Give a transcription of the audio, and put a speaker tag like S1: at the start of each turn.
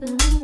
S1: Believe mm-hmm.